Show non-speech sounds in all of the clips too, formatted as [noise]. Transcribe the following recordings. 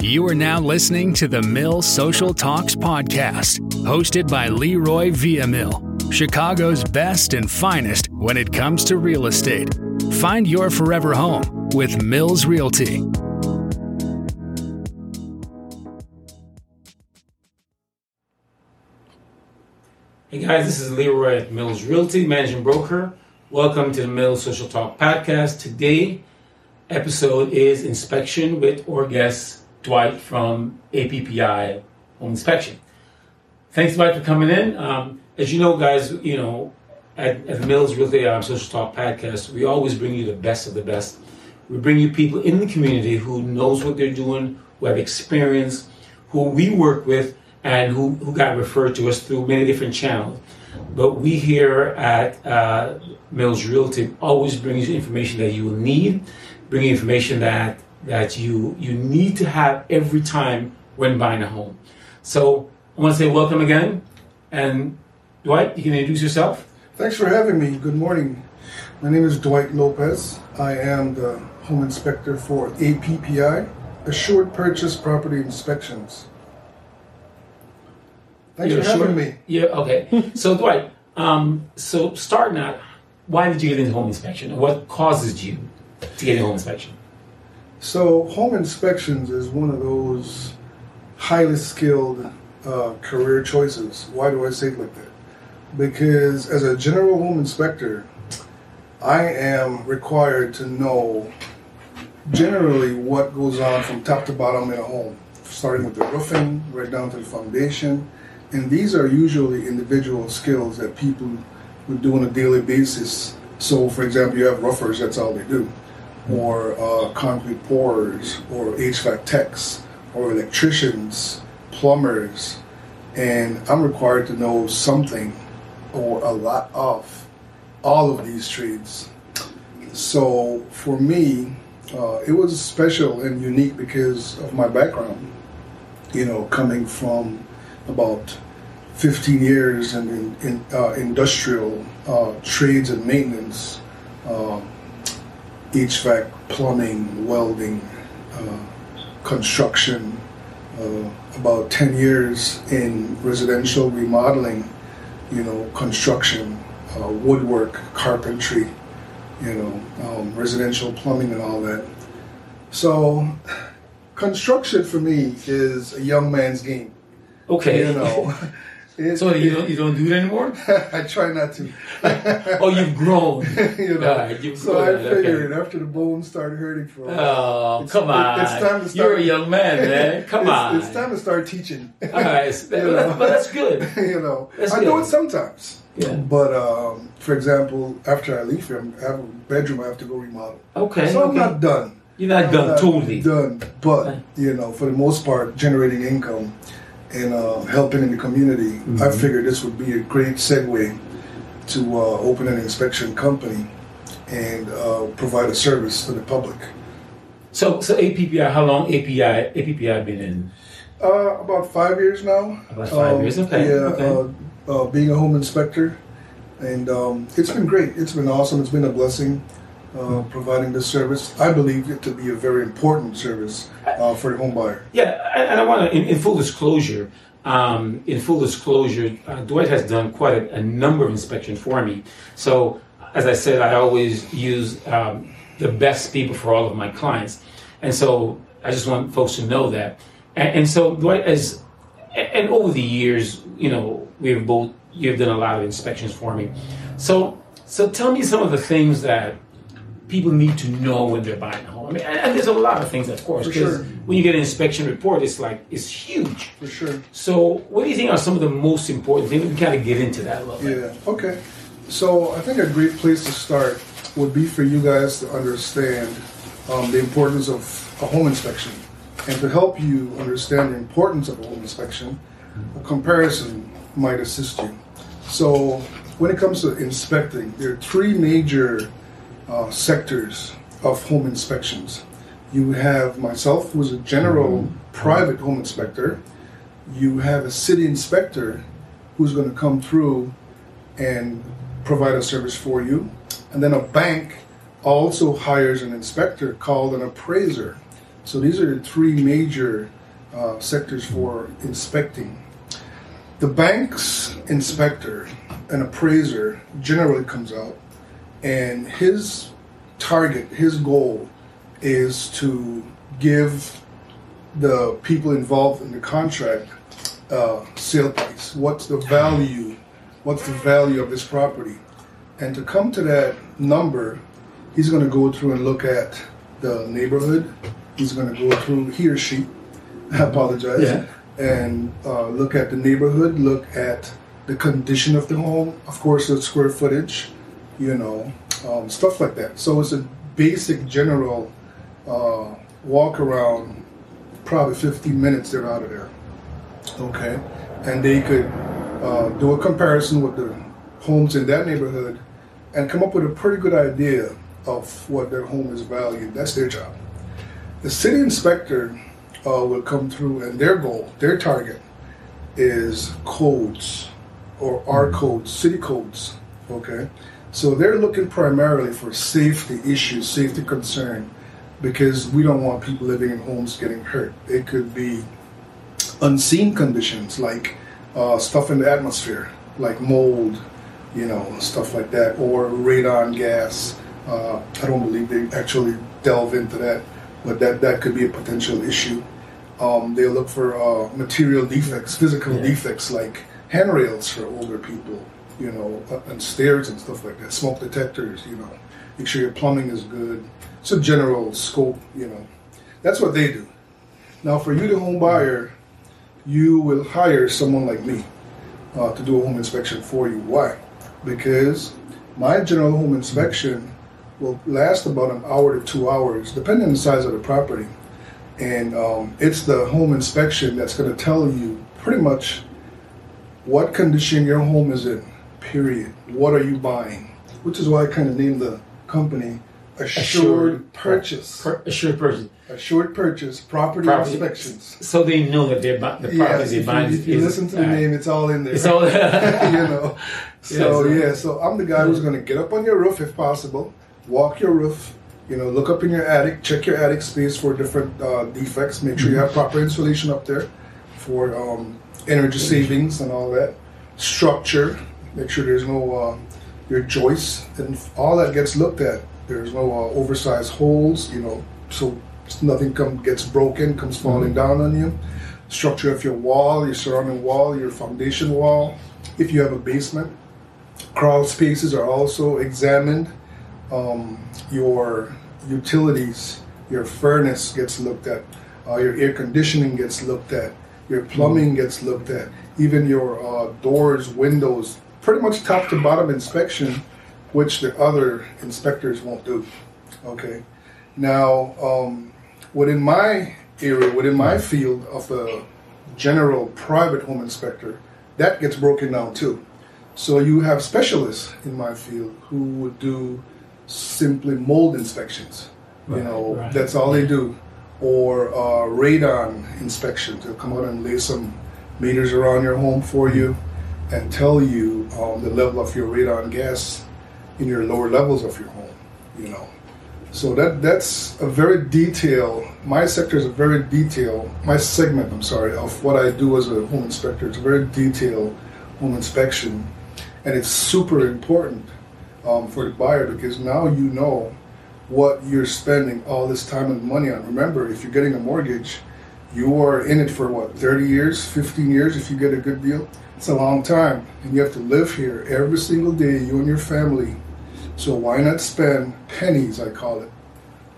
You are now listening to the Mill Social Talks podcast, hosted by Leroy Villamil, Chicago's best and finest when it comes to real estate. Find your forever home with Mills Realty. Hey guys, this is Leroy at Mills Realty, managing broker. Welcome to the Mills Social Talk podcast. Today, episode is inspection with our guest Dwight from APPI Home Inspection. Thanks, Dwight, for coming in. Um, as you know, guys, you know at, at the Mills Realty um, Social Talk podcast, we always bring you the best of the best. We bring you people in the community who knows what they're doing, who have experience, who we work with and who, who got referred to us through many different channels. But we here at uh, Mills Realty always bring you information that you will need, bring you information that that you you need to have every time when buying a home. So I want to say welcome again, and Dwight, you can introduce yourself. Thanks for having me. Good morning. My name is Dwight Lopez. I am the home inspector for APPI, Assured Purchase Property Inspections. Thanks You're for having me. Yeah. Okay. [laughs] so Dwight, um, so starting out, why did you get into home inspection? What causes you to get into home inspection? So, home inspections is one of those highly skilled uh, career choices. Why do I say it like that? Because as a general home inspector, I am required to know generally what goes on from top to bottom in a home, starting with the roofing right down to the foundation. And these are usually individual skills that people would do on a daily basis. So, for example, you have roofers, that's all they do or uh, concrete pourers, or HVAC techs, or electricians, plumbers, and I'm required to know something or a lot of all of these trades. So for me, uh, it was special and unique because of my background. You know, coming from about 15 years in, in, in uh, industrial uh, trades and maintenance. Um, HVAC, plumbing, welding, uh, construction, uh, about 10 years in residential remodeling, you know, construction, uh, woodwork, carpentry, you know, um, residential plumbing and all that. So, construction for me is a young man's game. Okay. You know, [laughs] It- so you don't you don't do it anymore? [laughs] I try not to. [laughs] oh, you've grown. [laughs] you know, you've so I grown, okay. figured after the bones started hurting for a while, Oh, It's- come it- on. it's time to start- You're a young man, man. Come it's, on. It's time to start teaching. All right, so You know. but that's good. you know, That's I do it sometimes. Yeah. But um, for example, after I leave here, I have a bedroom I have to go remodel. Okay. So I'm not done. You're not I'm done not totally. Done. But Okay. you know, for the most part, generating income and uh, helping in the community, Mm-hmm. I figured this would be a great segue to uh, open an inspection company and uh, provide a service to the public. So, so APPI, how long API APPI been in? Uh, about five years now. About five years, okay, Yeah, okay. Uh, uh, being a home inspector, and um, it's been great. It's been awesome. It's been a blessing uh, providing this service. I believe it to be a very important service uh, for the home buyer. Yeah, and I want to, in, in full disclosure, um, in full disclosure, uh, Dwight has done quite a, a number of inspections for me. So, as I said, I always use um, the best people for all of my clients, and so I just want folks to know that. And, and so, Dwight, as and over the years, you know, we've both you've done a lot of inspections for me. So, so tell me some of the things that people need to know when they're buying a home. I mean, and, there's a lot of things, of course, For because sure. when you get an inspection report, it's like it's huge. For sure. So, what do you think are some of the most important things? We can kind of get into that a little bit. Yeah. Okay. So I think a great place to start would be for you guys to understand um, the importance of a home inspection, and to help you understand the importance of a home inspection, a comparison might assist you. So when it comes to inspecting, there are three major uh, sectors of home inspections. You have myself, who's a general private home inspector. You have a city inspector who's going to come through and provide a service for you. And then a bank also hires an inspector called an appraiser So these are the three major uh, sectors for inspecting. The bank's inspector, an appraiser, generally comes out, and his target, his goal, is to give the people involved in the contract uh, sale price. What's the value? What's the value of this property? And to come to that number, he's going to go through and look at the neighborhood. He's going to go through he or she. [laughs] I apologize. Yeah. And uh, look at the neighborhood. Look at the condition of the home. Of course, the square footage. You know, um, stuff like that. So it's a basic general uh, walk around. Probably 15 minutes. They're out of there. Okay, and they could uh, do a comparison with the homes in that neighborhood and come up with a pretty good idea of what their home is valued. That's their job. The city inspector uh, will come through, and their goal, their target, is codes or our codes, city codes. Okay, so they're looking primarily for safety issues, safety concern, because we don't want people living in homes getting hurt. It could be unseen conditions like uh, stuff in the atmosphere, like mold, you know, stuff like that, or radon gas. Uh, I don't believe they actually delve into that, but that, that could be a potential issue. Um, they look for uh, material defects, physical Yeah. defects like handrails for older people, you know, and stairs and stuff like that, smoke detectors, you know, make sure your plumbing is good. It's a general scope, you know. That's what they do. Now, for you, the home buyer, you will hire someone like me uh, to do a home inspection for you. Why? Because my general home inspection will last about an hour to two hours, depending on the size of the property. And um, it's the home inspection that's going to tell you pretty much what condition your home is in, period. What are you buying? Which is why I kind of named the company Assured, Assured Purchase. Per- assured person. Assured Purchase Property, Property. Inspections. So they know that they're bu- the properties Yes, they buy if you is- listen to the uh, name, it's all in there. It's all. [laughs] [laughs] you know. So Yeah, so- yeah, so I'm the guy who's going to get up on your roof if possible, walk your roof, you know, look up in your attic, check your attic space for different uh, defects, make sure you have proper insulation up there for um, energy savings and all that. Structure, make sure there's no uh, your joists and all that gets looked at. There's no uh, oversized holes, you know, so nothing come gets broken, comes falling down on you. Structure of your wall, your surrounding wall, your foundation wall. If you have a basement, crawl spaces are also examined. Um, your utilities, your furnace gets looked at. Uh, your air conditioning gets looked at. Your plumbing gets looked at. Even your uh, doors, windows, pretty much top to bottom inspection, which the other inspectors won't do. Okay. Now, um, within my area, within my field of the general private home inspector, that gets broken down too. So you have specialists in my field who would do simply mold inspections. you know, right. that's all they do. Or uh, radon inspections. They'll come out and lay some meters around your home for you and tell you um, the level of your radon gas in your lower levels of your home. You know, so that that's a very detailed. My sector is a very detailed. My segment, I'm sorry, of what I do as a home inspector. It's a very detailed home inspection, and it's super important um, for the buyer because now you know what you're spending all this time and money on. Remember, if you're getting a mortgage, you are in it for what 30 years, 15 years if you get a good deal. It's a long time, and you have to live here every single day, you and your family. So why not spend pennies? I call it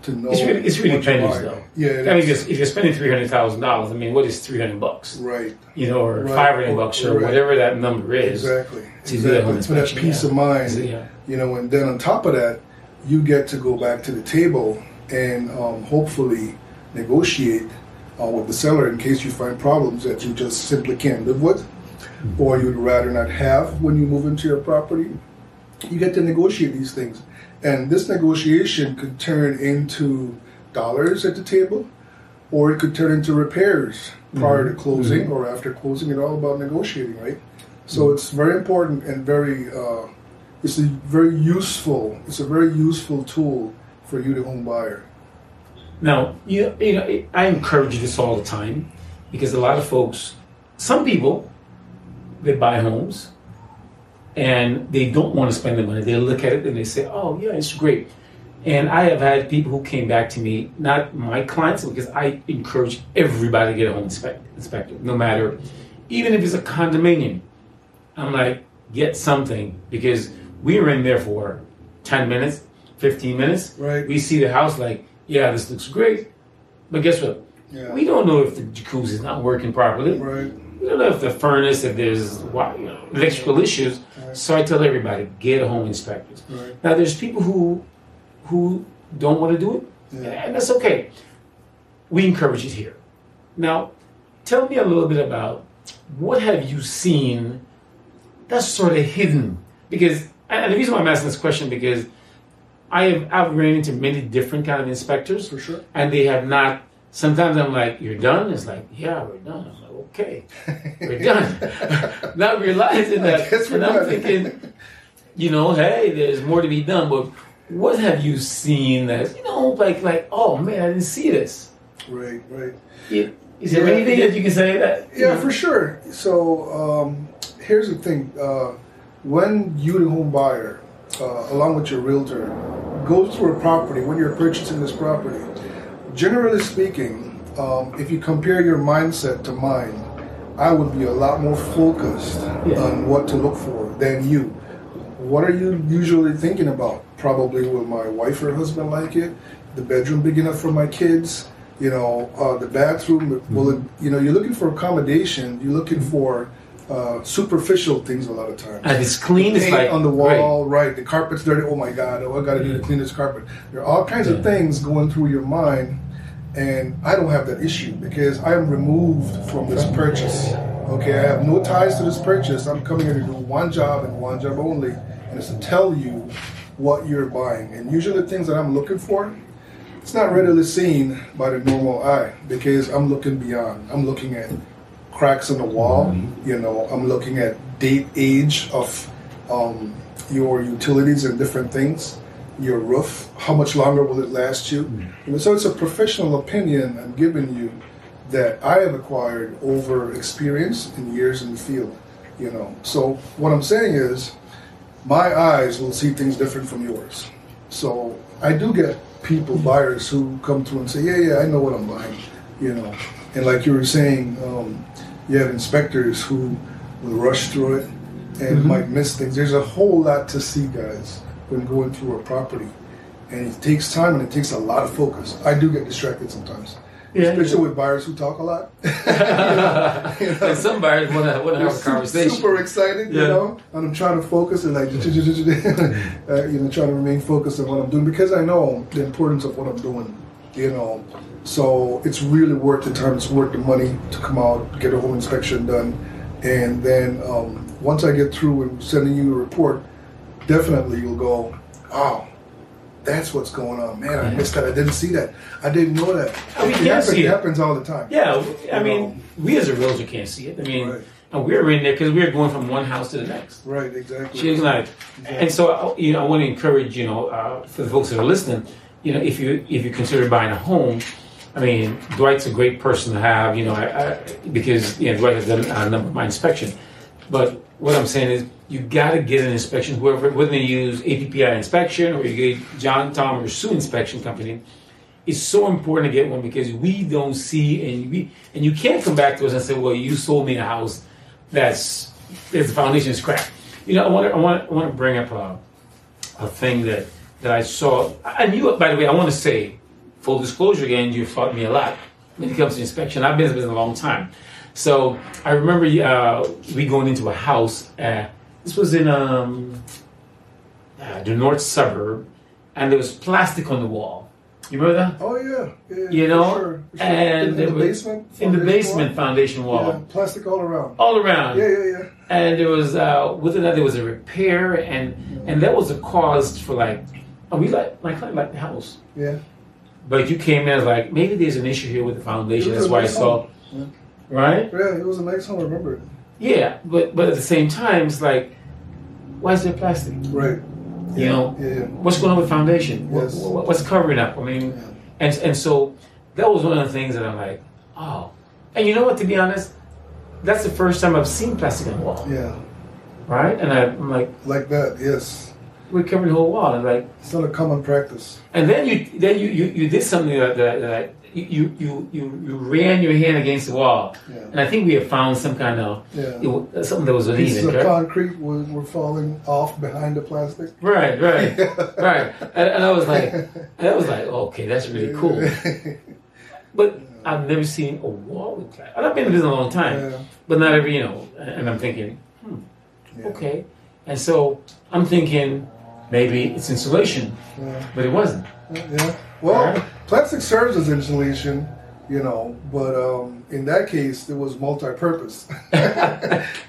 to know. It's really, it's really pennies, though. Yeah, I mean, if you're spending three hundred thousand dollars, I mean, what is three hundred bucks? right. You know, or Right. five hundred bucks, or Right. whatever that number is. Exactly. To do that exactly. For that peace yeah. of mind. Yeah. You know, and then on top of that, you get to go back to the table and um, hopefully negotiate uh, with the seller in case you find problems that you just simply can't live with or you'd rather not have when you move into your property. You get to negotiate these things. And this negotiation could turn into dollars at the table or it could turn into repairs prior to mm-hmm. closing mm-hmm. or after closing. It's all about negotiating, right? So mm-hmm. it's very important and very uh, it's a very useful it's a very useful tool for you the home buyer Now, you, you know, I encourage this all the time because a lot of folks, some people, they buy homes and they don't want to spend the money. They look at it and they say, oh, yeah, it's great. And I have had people who came back to me, not my clients, because I encourage everybody to get a home inspect, inspector, no matter, even if it's a condominium. I'm like, get something because we were in there for 10 minutes, 15 minutes. Right. We see the house like, yeah, this looks great. But guess what? Yeah. We don't know if the jacuzzi is not working properly. Right. We don't know if the furnace, if there's you know, electrical issues. Right. So I tell everybody, get home inspector. Right. Now, there's people who who don't want to do it, Yeah. and that's okay. We encourage it here. Now, tell me a little bit about what have you seen that's sort of hidden? Because and the reason why I'm asking this question because I have I've ran into many different kind of inspectors For sure. and they have not. Sometimes I'm like, "You're done." It's like, "Yeah, we're done." I'm like, "Okay, we're done." [laughs] not realizing that, and I'm done. thinking, you know, hey, there's more to be done. But what have you seen that you know, like, like, oh man, I didn't see this. Right. Right. Is there Yeah, anything yeah. that you can say that? Yeah, for sure. So um, here's the thing: uh, when you, the home buyer, uh, along with your realtor, goes through a property when you're purchasing this property, generally speaking, um, if you compare your mindset to mine, I would be a lot more focused Yeah. on what to look for than you. What are you usually thinking about? Probably will my wife or husband like it? The bedroom big enough for my kids? You know, uh, the bathroom. Will it? You know, you're looking for accommodation. You're looking for uh, superficial things a lot of times. And it's clean. It's Paint like on the wall, right? The carpet's dirty. Oh my God! Oh, I got to do to clean this carpet. There are all kinds Yeah. of things going through your mind, and I don't have that issue because I am removed from this purchase. Okay, I have no ties to this purchase. I'm coming here to do one job and one job only, and it's to tell you what you're buying. And usually, the things that I'm looking for, it's not readily seen by the normal eye because I'm looking beyond. I'm looking at cracks in the wall. You know, I'm looking at date, age of um, your utilities and different things. Your roof, how much longer will it last you? Know, So it's a professional opinion I'm giving you that I have acquired over experience and years in the field. You know, so what I'm saying is, my eyes will see things different from yours. So I do get people, buyers, who come through and say, "Yeah, yeah, I know what I'm buying," you know. And like you were saying, um, you have inspectors who will rush through it and might miss things. There's a whole lot to see, guys, when going through a property, and it takes time and it takes a lot of focus. I do get distracted sometimes, Yeah, especially yeah. with buyers who talk a lot. [laughs] [laughs] and some buyers want to want to have a Super- conversation. Super excited, Yeah. you know, and I'm trying to focus and like, [laughs] uh, you know, trying to remain focused on what I'm doing because I know the importance of what I'm doing, you know. So it's really worth the time. It's worth the money to come out, get a home inspection done, and then um, once I get through and sending you a report, definitely you'll go, oh, That's what's going on, man. I missed that. I didn't see that. I didn't know that. Oh, we it, can't happens, see it it. happens all the time. Yeah, I mean, know. we as a realtor can't see it. I mean, Right. and we're in there because we're going from one house to the next. Right. Exactly. She's like, and so you know, I want to encourage you know, uh, for the folks that are listening, you know, if you if you consider buying a home, I mean, Dwight's a great person to have, you know, I, I, because you know, Dwight has done a number of my inspection. But what I'm saying is, you got to get an inspection, whoever, whether you use APPI inspection or you get John Tom or Sue inspection company. It's so important to get one because we don't see and we and you can't come back to us and say, "Well, you sold me a house that's that's the foundation is cracked." You know, I want to I want I want to bring up a, a thing that that I saw. And you, by the way, I want to say, full disclosure again, you fought me a lot when it comes to inspection. I've been in this business a long time, so I remember uh, we going into a house. Uh, this was in um, uh, the north suburb, and there was plastic on the wall. You remember that? Oh yeah, yeah. You know, sure, sure. and in, there the was- basement, in the foundation basement wall? foundation wall, yeah, plastic all around. all around. Yeah, yeah, yeah. and there was uh, within that there was a repair, and and that was a cause for like, oh, we like my client liked the house, Yeah. but you came in as like maybe there's an issue here with the foundation. That's why I saw. Yeah. right? Yeah, it was a nice home. I remember it. Yeah, but but at the same time, it's like, why is there plastic? Right. You know, Yeah, yeah. what's going on with foundation? Yes. what- what's covering up? I mean, And and so that was one of the things that I'm like, oh. And you know what? To be honest, that's the first time I've seen plastic on the wall, Yeah, right? And I, I'm like, like that. Yes, we're covering the whole wall. And like, it's not a common practice. and then you then you you, you did something that, that, that you, you you you ran your hand against the wall, Yeah. and I think we have found some kind of Yeah. it something that was Pieces uneven, of right? concrete were, were falling off behind the plastic. Right, right, [laughs] right. And, and I was like, I was like, okay, that's really cool. [laughs] But I've never seen a wall with. And I've been in this a long time, Yeah. but not every, you know. And I'm thinking, hmm, Yeah. okay. And so I'm thinking maybe it's insulation, Yeah. but it wasn't. Yeah. Well, Right. plastic serves as insulation, you know, but um, in that case, it was multi-purpose. [laughs]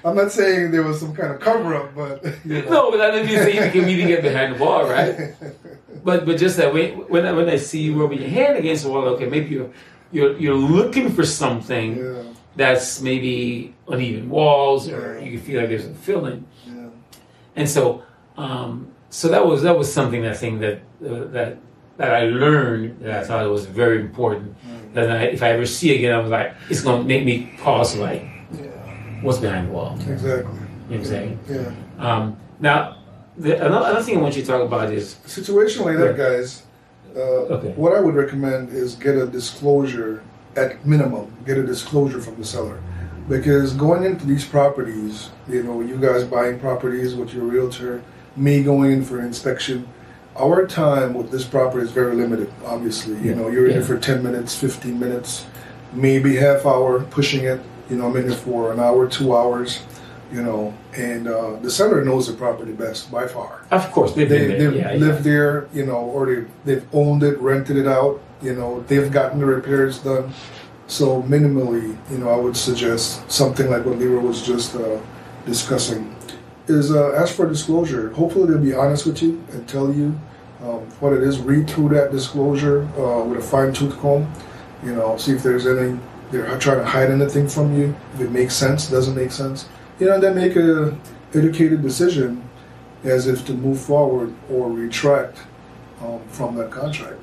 I'm not saying there was some kind of cover-up, but you know. No, but that doesn't mean you can really get behind the wall, right? [laughs] But but just that way, when I, when I see you rubbing your hand against the wall, okay, maybe you're you're, you're looking for something Yeah. that's maybe uneven walls, or you feel like there's a filling. And so, um, so that was that was something I think that uh, that that I learned that I thought it was very important. Mm. That I, if I ever see again, I was like, it's going to make me pause. Like, Yeah. what's behind the wall? Exactly. You know what I'm saying? Yeah. Um, now, the, another, another thing I want you to talk about is A situation like that, guys. Uh, Okay. What I would recommend is get a disclosure at minimum. Get a disclosure from the seller, because going into these properties, you know, you guys buying properties with your realtor, me going in for inspection. Our time with this property is very limited. Obviously, you know, you're in Yeah. here for ten minutes, fifteen minutes, maybe half hour, pushing it. You know, I'm in here for an hour, two hours. You know, and uh, the seller knows the property best by far Of course, they've they, they've. Yeah, lived yeah. there, you know, or they, they've owned it, rented it out, you know, they've gotten the repairs done. So minimally, you know, I would suggest something like what Leroy was just uh, discussing is uh, ask for disclosure. Hopefully they'll be honest with you and tell you um, what it is. Read through that disclosure uh, with a fine tooth comb, you know, see if there's any, they're trying to hide anything from you, if it makes sense, doesn't make sense. You know, then make a educated decision as if to move forward or retract um, from that contract.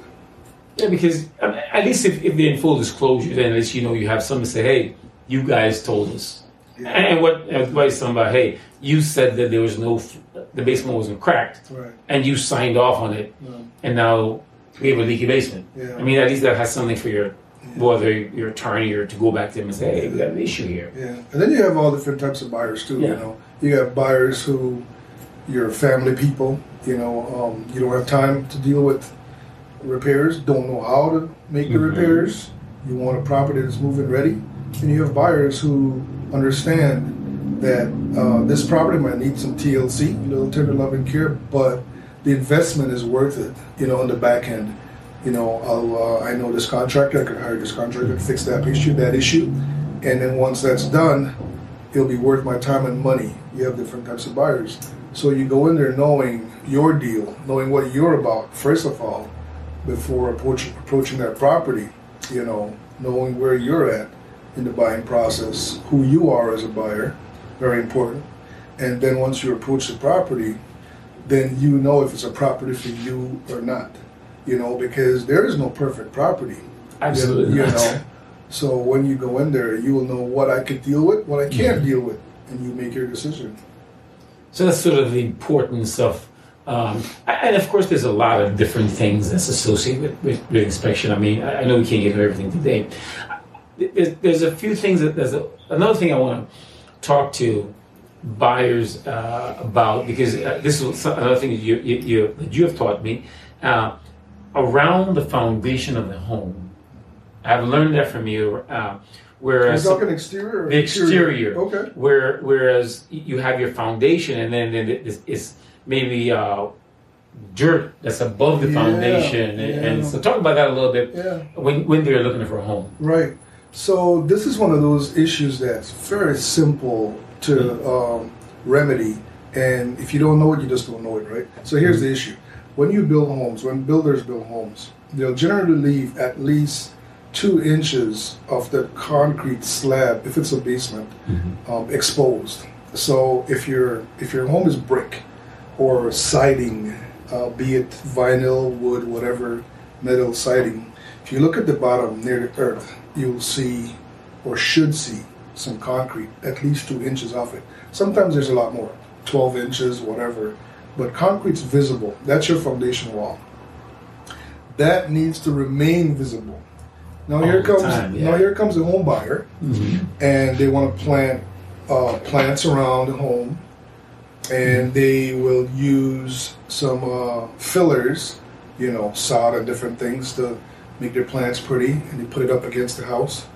Yeah, because at least if, if they're in full disclosure, then at least you know you have something to say, hey, you guys told us. Yeah. And, what advice somebody, hey, you said that there was no, the basement wasn't cracked, Right. and you signed off on it, Yeah. and now we have a leaky basement. Yeah. I mean, at least that has something for your, whether your attorney or to go back to them and say, hey, we got an issue here. Yeah. And then you have all different types of buyers too. Yeah. You know, you have buyers who you're family people. You know, um, you don't have time to deal with repairs. Don't know how to make the Mhm. repairs. You want a property that's moving ready, and you have buyers who understand that uh, this property might need some TLC, you know, tender loving care, but the investment is worth it. You know, on the back end. You know, I'll, uh, I know this contractor. I could hire this contractor to fix that issue, that issue, and then once that's done, it'll be worth my time and money. You have different types of buyers, so you go in there knowing your deal, knowing what you're about. First of all, before approach, approaching that property, you know, knowing where you're at in the buying process, who you are as a buyer, very important. And then once you approach the property, then you know if it's a property for you or not. You know, because there is no perfect property. Absolutely You not. know. So when you go in there, you will know what I could deal with, what I can't Mhm. deal with, and you make your decision. So that's sort of the importance of, um, and of course, there's a lot of different things that's associated with, with, with inspection. I mean, I I know we can't get into everything today. There's, there's a few things that there's a, another thing I want to talk to buyers uh, about because uh, this is another thing that you, you, you, that you have taught me uh, around the foundation of the home. I've learned that from you. Uh, whereas talking exterior the exterior. Okay. Where whereas you have your foundation and then then it's, it's maybe uh, dirt that's above the Yeah, foundation. And, yeah. and so talk about that a little bit Yeah. when when they're looking for a home. Right. So this is one of those issues that's very simple to um, remedy, and if you don't know it, you just don't know it, right? So here's the issue: when you build homes, when builders build homes, they'll generally leave at least two inches of the concrete slab, if it's a basement, um, exposed. So if your if your home is brick or siding, uh, be it vinyl, wood, whatever, metal siding, If you look at the bottom near the earth, you'll see or should see some concrete, at least two inches off it. Sometimes there's a lot more, 12 inches, whatever. But concrete's visible. That's your foundation wall. That needs to remain visible. Now All here comes time, yeah. now here comes a home buyer, and they want to plant uh, plants around the home, and they will use some uh, fillers, you know, sod and different things to make their plants pretty, and they put it up against the house.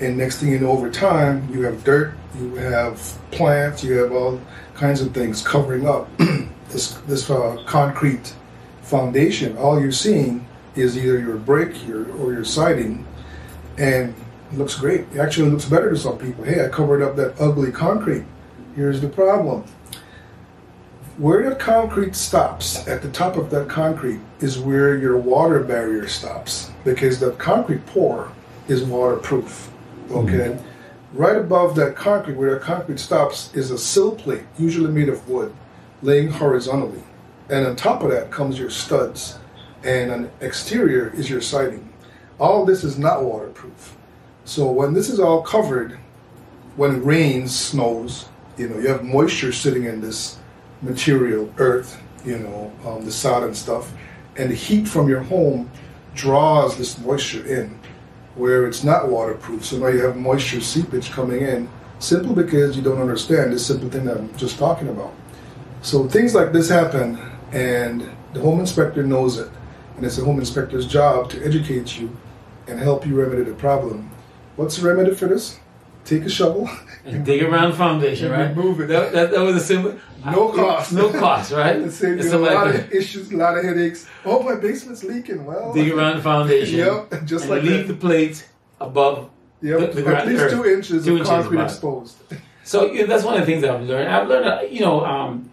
And next thing you know, over time, you have dirt, you have plants, you have all kinds of things covering up [clears throat] this this uh, concrete foundation. All you're seeing is either your brick your, or your siding, and it looks great. It actually looks better to some people. Hey, I covered up that ugly concrete. Here's the problem. Where the concrete stops, at the top of that concrete, is where your water barrier stops because the concrete pour is waterproof. Okay? Right above that concrete, where that concrete stops, is a sill plate, usually made of wood, laying horizontally. And on top of that comes your studs, and an exterior is your siding. All of this is not waterproof. So when this is all covered, when it rains, snows, you know, you have moisture sitting in this material, earth, you know, um, the sod and stuff, and the heat from your home draws this moisture in where it's not waterproof. So now you have moisture seepage coming in simply because you don't understand this simple thing that I'm just talking about. So things like this happen, and the home inspector knows it, and it's the home inspector's job to educate you and help you remedy the problem. What's the remedy for this? Take a shovel [laughs] And dig around the foundation, And right? remove it. That, that, that was a simple. No cost. No cost, right? [laughs] It It's you a like lot that. of issues, a lot of headaches. Oh, my basement's leaking. Well, dig around the foundation. Yep, just and like leave the plate above. Yep, the- the at least two inches Two of inches concrete exposed. [laughs] So that's one of the things that I've learned. I've learned, uh, you know, um,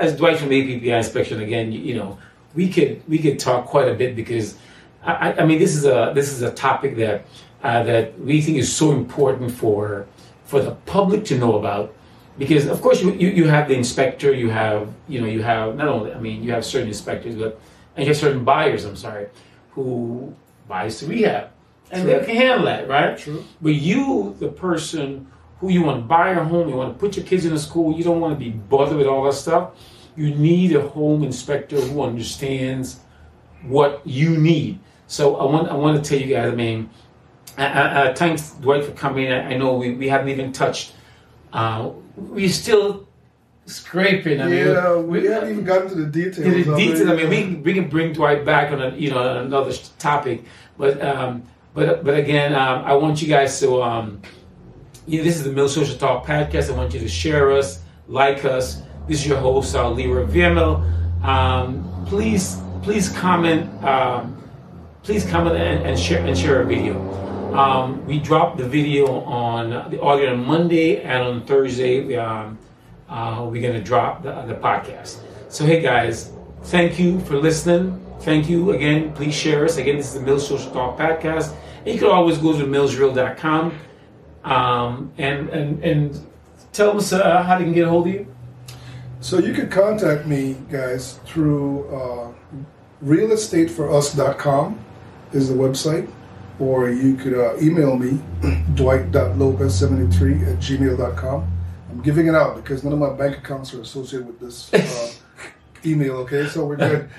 as Dwight from APPI inspection again, you, you know, we could we could talk quite a bit because I, I- I mean this is a this is a topic that uh, that we think is so important for for the public to know about. Because of course you, you, you have the inspector you have you know you have not only I mean you have certain inspectors but and you have certain buyers I'm sorry who buys to rehab. And True. they can handle that right? True. but you the person who you want to buy a home you want to put your kids in a school you don't want to be bothered with all that stuff. You need a home inspector who understands what you need. So I want I want to tell you guys I mean uh, uh, thanks Dwight for coming I, I know we, we haven't even touched uh, we're still scraping I mean, yeah, we haven't even gotten to the details. to the details. I mean, we, we can bring Dwight back on a, you know another topic, but um, but but again, um, I want you guys to um, you know, this is the Mill Social Talk podcast. I want you to share us, like us. This is your host, uh, Leroy Villamil. Um, please please comment. Um, please comment and, and share and share a video. Um, we dropped the video on the audio on Monday and on Thursday. We, um, uh, we're going to drop the, the podcast. So, hey guys, thank you for listening. Thank you again. Please share us. Again, this is the Mills Social Talk podcast. And you can always go to millsreal.com um, and, and, and tell us uh, how they can get a hold of you. So you could contact me, guys, through uh, realestateforus.com is the website, or you could uh, email me, [clears throat] dwight.lopez73 at gmail.com. I'm giving it out because none of my bank accounts are associated with this uh, [laughs] email, okay? So we're good. [laughs]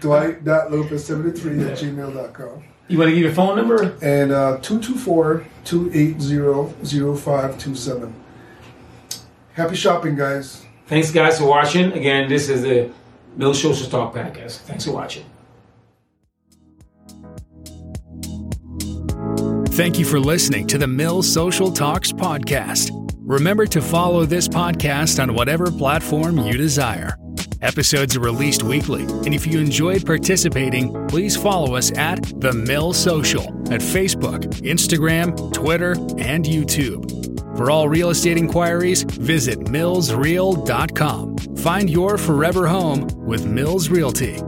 dwight.lopez73 at gmail.com. You want to give your phone number? And uh, 224-280-0527. Happy shopping, guys. Thanks, guys, for watching. Again, this is the Mill Social Talk podcast. Thanks for watching. Thank you for listening to the Mill Social Talks podcast. Remember to follow this podcast on whatever platform you desire. Episodes are released weekly, and if you enjoyed participating, please follow us at The Mill Social at Facebook, Instagram, Twitter, and YouTube. For all real estate inquiries, visit millsreal.com. Find your forever home with Mills Realty.